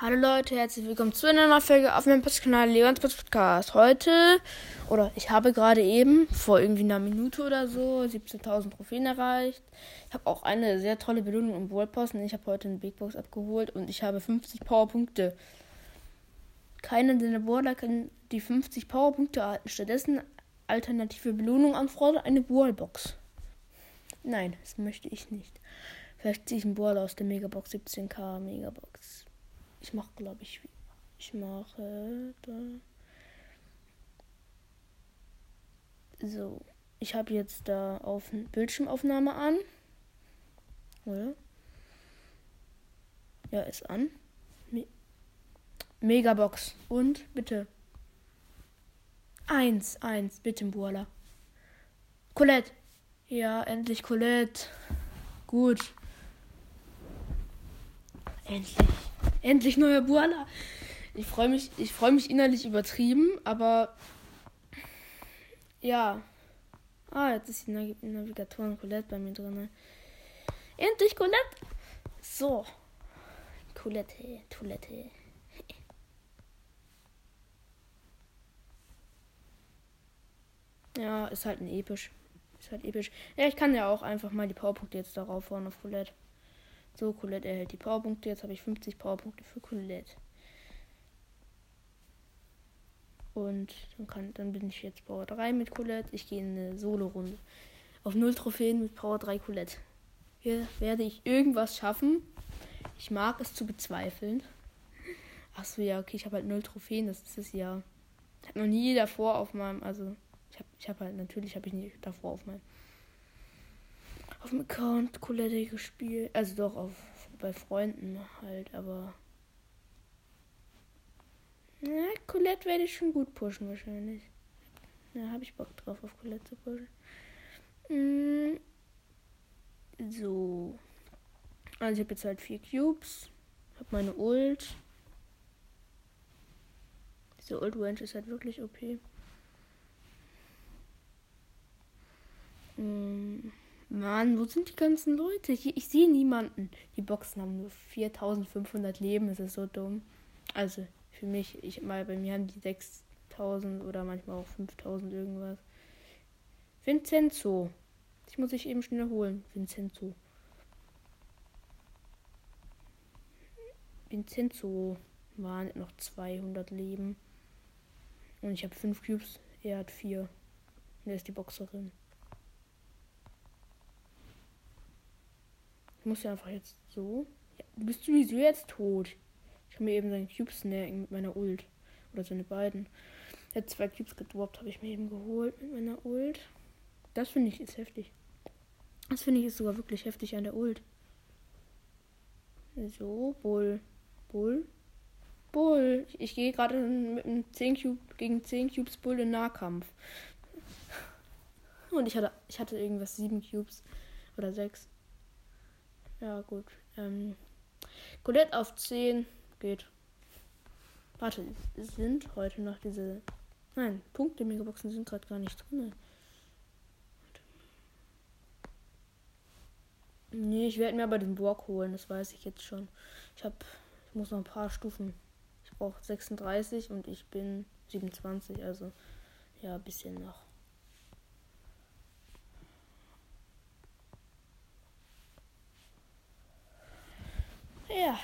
Hallo Leute, herzlich willkommen zu einer neuen Folge auf meinem Podcast-Kanal Leons Podcast. Heute, oder ich habe gerade eben, vor irgendwie einer Minute oder so, 17.000 Trophäen erreicht. Ich habe auch eine sehr tolle Belohnung im Wallposten. Ich habe heute eine Big Box abgeholt und ich habe 50 Powerpunkte. Keiner der Brawler kann die 50 Powerpunkte erhalten. Stattdessen alternative Belohnung anfordern, eine Wallbox. Nein, das möchte ich nicht. Vielleicht ziehe ich einen Brawler aus der Megabox 17k Megabox. Ich mache, glaube ich, ich mache da. So, ich habe jetzt da auf Bildschirmaufnahme an. Oder? Ja, ist an. Me Megabox. Und bitte. Eins, eins, bitte, Buala. Colette. Ja, endlich Colette. Gut. Endlich. Endlich neuer Buala. Ich freue mich, ich freue mich innerlich übertrieben, aber ja. Ah, jetzt ist die Navigatoren Colette bei mir drin. Endlich Colette. So. Colette, Toilette. Ja, ist halt ein episch. Ist halt episch. Ja, ich kann ja auch einfach mal die Powerpunkte jetzt darauf hauen auf Colette. So, Colette erhält die Powerpunkte. Jetzt habe ich 50 Powerpunkte für Colette. Und dann, kann, dann bin ich jetzt Power 3 mit Colette. Ich gehe in eine Solo-Runde. Auf 0 Trophäen mit Power 3 Colette. Hier werde ich irgendwas schaffen. Ich mag es zu bezweifeln. Achso, ja, okay, ich habe halt 0 Trophäen. Das ist es ja. Ich habe noch nie davor auf meinem. Also, ich habe ich hab halt, natürlich habe ich nie davor auf meinem auf dem Account Colette gespielt. Also doch auf bei Freunden halt, aber. Ja, Colette werde ich schon gut pushen wahrscheinlich. Ja, habe ich Bock drauf, auf Colette zu pushen. Mm. So. Also ich habe jetzt halt vier Cubes. Habe meine Ult. Diese Ult Range ist halt wirklich OP. Mm. Mann, wo sind die ganzen Leute? Hier, ich sehe niemanden. Die Boxen haben nur 4500 Leben. Das ist so dumm. Also, für mich, ich mal bei mir haben die 6000 oder manchmal auch 5000 irgendwas. Vincenzo. Ich muss ich eben schnell holen. Vincenzo. Vincenzo waren noch 200 Leben. Und ich habe 5 Cubes. Er hat 4. Und er ist die Boxerin. Muss ja einfach jetzt so. Ja, bist du wieso jetzt tot? Ich kann mir eben seinen Cube snacken mit meiner Ult. Oder seine beiden. Er hat zwei Cubes gedroppt, habe ich mir eben geholt mit meiner Ult. Das finde ich ist heftig. Das finde ich ist sogar wirklich heftig an der Ult. So, Bull. Bull. Bull. Ich, ich gehe gerade mit einem 10 Cube gegen 10 Cubes Bull in Nahkampf. Und ich hatte, ich hatte irgendwas 7 Cubes. Oder 6. Ja, gut. Ähm, Colette auf 10 geht. Warte, sind heute noch diese. Nein, Punkte Megaboxen sind gerade gar nicht drin. Nee, ich werde mir aber den Borg holen, das weiß ich jetzt schon. Ich habe ich muss noch ein paar Stufen. Ich brauche 36 und ich bin 27, also ja, bisschen noch. Ja,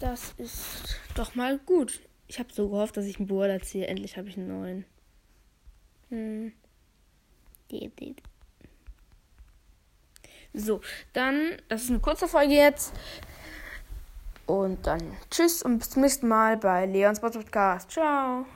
das ist doch mal gut. Ich habe so gehofft, dass ich einen Brawler ziehe. Endlich habe ich einen neuen. Hm. So, dann, das ist eine kurze Folge jetzt. Und dann tschüss und bis zum nächsten Mal bei Leons Podcast. Ciao.